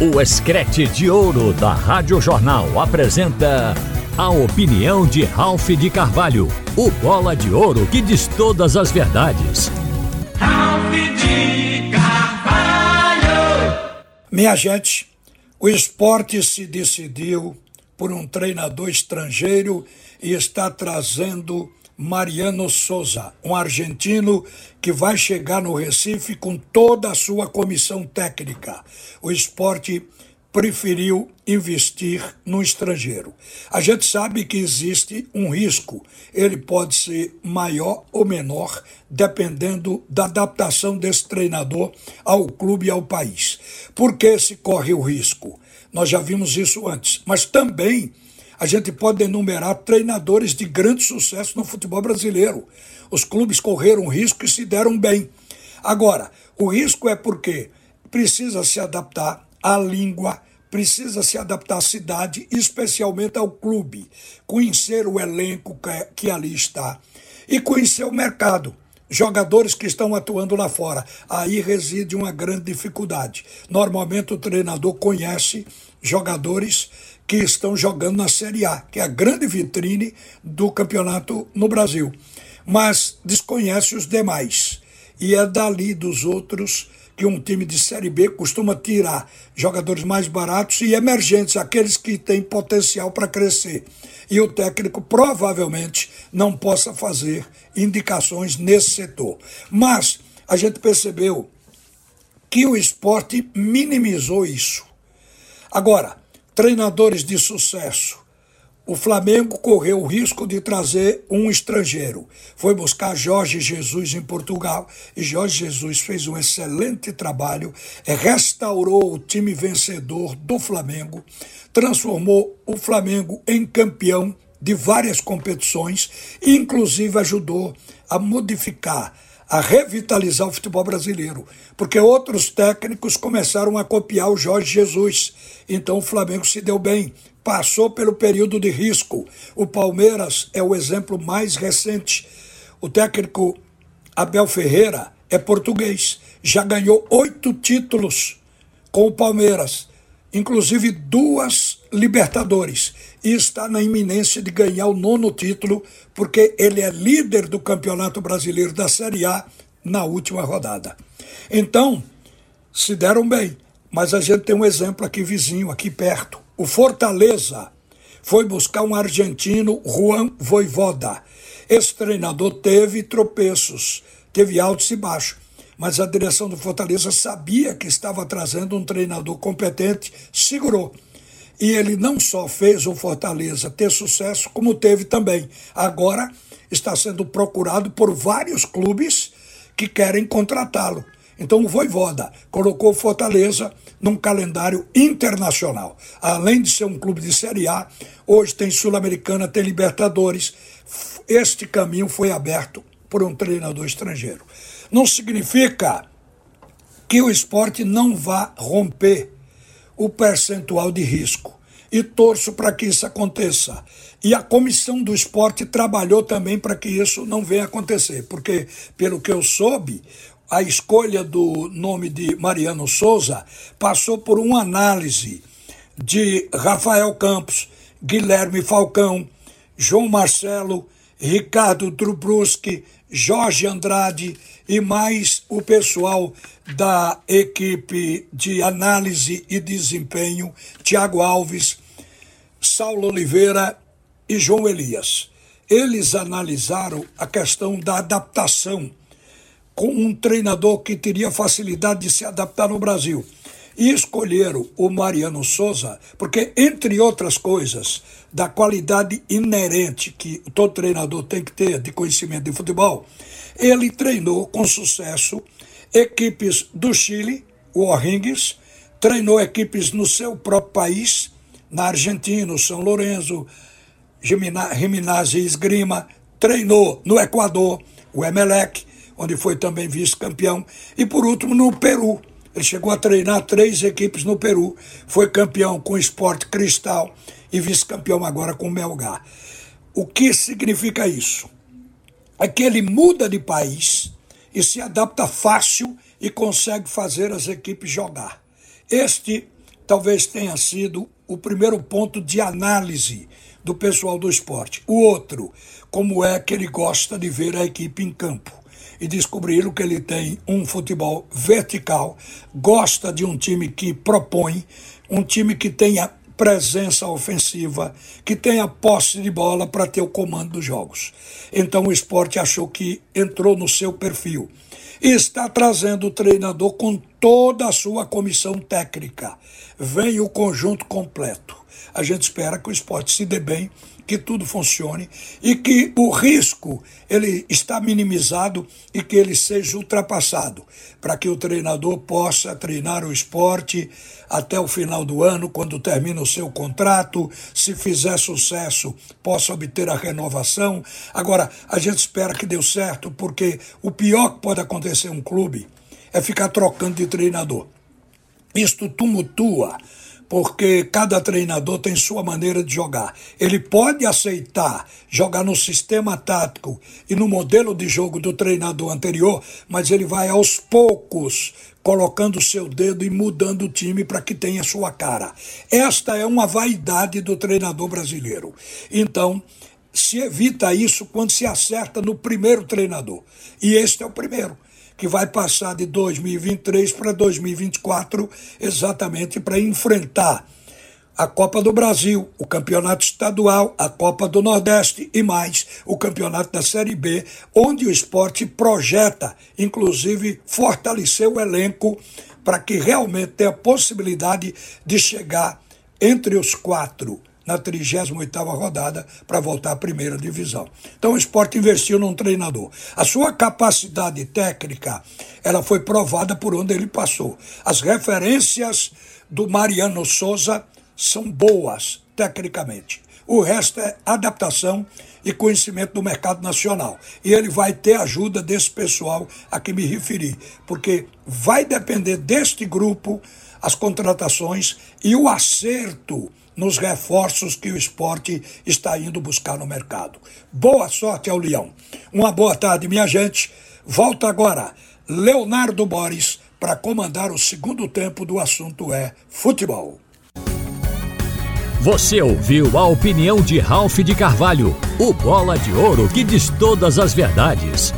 O Escrete de Ouro da Rádio Jornal apresenta a opinião de Ralph de Carvalho, o bola de ouro que diz todas as verdades. Ralph de Carvalho! Minha gente, o esporte se decidiu por um treinador estrangeiro e está trazendo Mariano Souza, um argentino que vai chegar no Recife com toda a sua comissão técnica. O esporte preferiu investir no estrangeiro. A gente sabe que existe um risco, ele pode ser maior ou menor, dependendo da adaptação desse treinador ao clube e ao país. Por que se corre o risco? Nós já vimos isso antes, mas também a gente pode enumerar treinadores de grande sucesso no futebol brasileiro. Os clubes correram risco e se deram bem. Agora, o risco é porque precisa se adaptar à língua, precisa se adaptar à cidade, especialmente ao clube, conhecer o elenco que ali está e conhecer o mercado jogadores que estão atuando lá fora. Aí reside uma grande dificuldade. Normalmente o treinador conhece jogadores que estão jogando na Série A, que é a grande vitrine do campeonato no Brasil, mas desconhece os demais. E é dali dos outros que um time de Série B costuma tirar jogadores mais baratos e emergentes, aqueles que têm potencial para crescer. E o técnico provavelmente não possa fazer indicações nesse setor. Mas a gente percebeu que o esporte minimizou isso. Agora, treinadores de sucesso. O Flamengo correu o risco de trazer um estrangeiro. Foi buscar Jorge Jesus em Portugal e Jorge Jesus fez um excelente trabalho, restaurou o time vencedor do Flamengo, transformou o Flamengo em campeão de várias competições inclusive, ajudou a modificar a revitalizar o futebol brasileiro, porque outros técnicos começaram a copiar o Jorge Jesus. Então o Flamengo se deu bem, passou pelo período de risco. O Palmeiras é o exemplo mais recente. O técnico Abel Ferreira é português, já ganhou oito títulos com o Palmeiras, inclusive duas Libertadores e está na iminência de ganhar o nono título, porque ele é líder do Campeonato Brasileiro da Série A na última rodada. Então, se deram bem, mas a gente tem um exemplo aqui vizinho, aqui perto. O Fortaleza foi buscar um argentino, Juan Voivoda. Esse treinador teve tropeços, teve altos e baixos, mas a direção do Fortaleza sabia que estava trazendo um treinador competente, segurou. E ele não só fez o Fortaleza ter sucesso, como teve também. Agora está sendo procurado por vários clubes que querem contratá-lo. Então o Voivoda colocou o Fortaleza num calendário internacional. Além de ser um clube de Série A, hoje tem Sul-Americana, tem Libertadores. Este caminho foi aberto por um treinador estrangeiro. Não significa que o esporte não vá romper o percentual de risco. E torço para que isso aconteça. E a comissão do esporte trabalhou também para que isso não venha acontecer, porque, pelo que eu soube, a escolha do nome de Mariano Souza passou por uma análise de Rafael Campos, Guilherme Falcão, João Marcelo, Ricardo Drubruski, Jorge Andrade e mais o pessoal da equipe de análise e desempenho, Tiago Alves, Saulo Oliveira e João Elias. Eles analisaram a questão da adaptação com um treinador que teria facilidade de se adaptar no Brasil e escolheram o Mariano Souza, porque, entre outras coisas, da qualidade inerente que todo treinador tem que ter de conhecimento de futebol, ele treinou com sucesso equipes do Chile, o O'Rings, treinou equipes no seu próprio país, na Argentina, o São Lourenço, Giminase e Esgrima, treinou no Equador, o Emelec, onde foi também vice-campeão, e por último no Peru, ele chegou a treinar três equipes no Peru, foi campeão com o Esporte Cristal e vice-campeão agora com o Melgar. O que significa isso? É que ele muda de país e se adapta fácil e consegue fazer as equipes jogar. Este talvez tenha sido o primeiro ponto de análise do pessoal do esporte. O outro, como é que ele gosta de ver a equipe em campo. E descobriram que ele tem um futebol vertical, gosta de um time que propõe, um time que tenha presença ofensiva, que tenha posse de bola para ter o comando dos jogos. Então o esporte achou que entrou no seu perfil. E está trazendo o treinador com toda a sua comissão técnica. Vem o conjunto completo. A gente espera que o esporte se dê bem que tudo funcione e que o risco ele está minimizado e que ele seja ultrapassado, para que o treinador possa treinar o esporte até o final do ano, quando termina o seu contrato, se fizer sucesso, possa obter a renovação. Agora, a gente espera que dê certo, porque o pior que pode acontecer um clube é ficar trocando de treinador. Isto tumultua porque cada treinador tem sua maneira de jogar. Ele pode aceitar jogar no sistema tático e no modelo de jogo do treinador anterior, mas ele vai aos poucos colocando o seu dedo e mudando o time para que tenha sua cara. Esta é uma vaidade do treinador brasileiro. Então, se evita isso quando se acerta no primeiro treinador. E este é o primeiro que vai passar de 2023 para 2024, exatamente para enfrentar a Copa do Brasil, o Campeonato Estadual, a Copa do Nordeste e mais o Campeonato da Série B, onde o esporte projeta, inclusive, fortalecer o elenco para que realmente tenha a possibilidade de chegar entre os quatro na 38ª rodada para voltar à primeira divisão. Então o esporte investiu num treinador. A sua capacidade técnica, ela foi provada por onde ele passou. As referências do Mariano Souza são boas tecnicamente. O resto é adaptação e conhecimento do mercado nacional. E ele vai ter ajuda desse pessoal a que me referi, porque vai depender deste grupo as contratações e o acerto nos reforços que o esporte está indo buscar no mercado. Boa sorte ao Leão. Uma boa tarde, minha gente. Volta agora Leonardo Boris para comandar o segundo tempo do assunto é futebol. Você ouviu a opinião de Ralph de Carvalho, o bola de ouro que diz todas as verdades.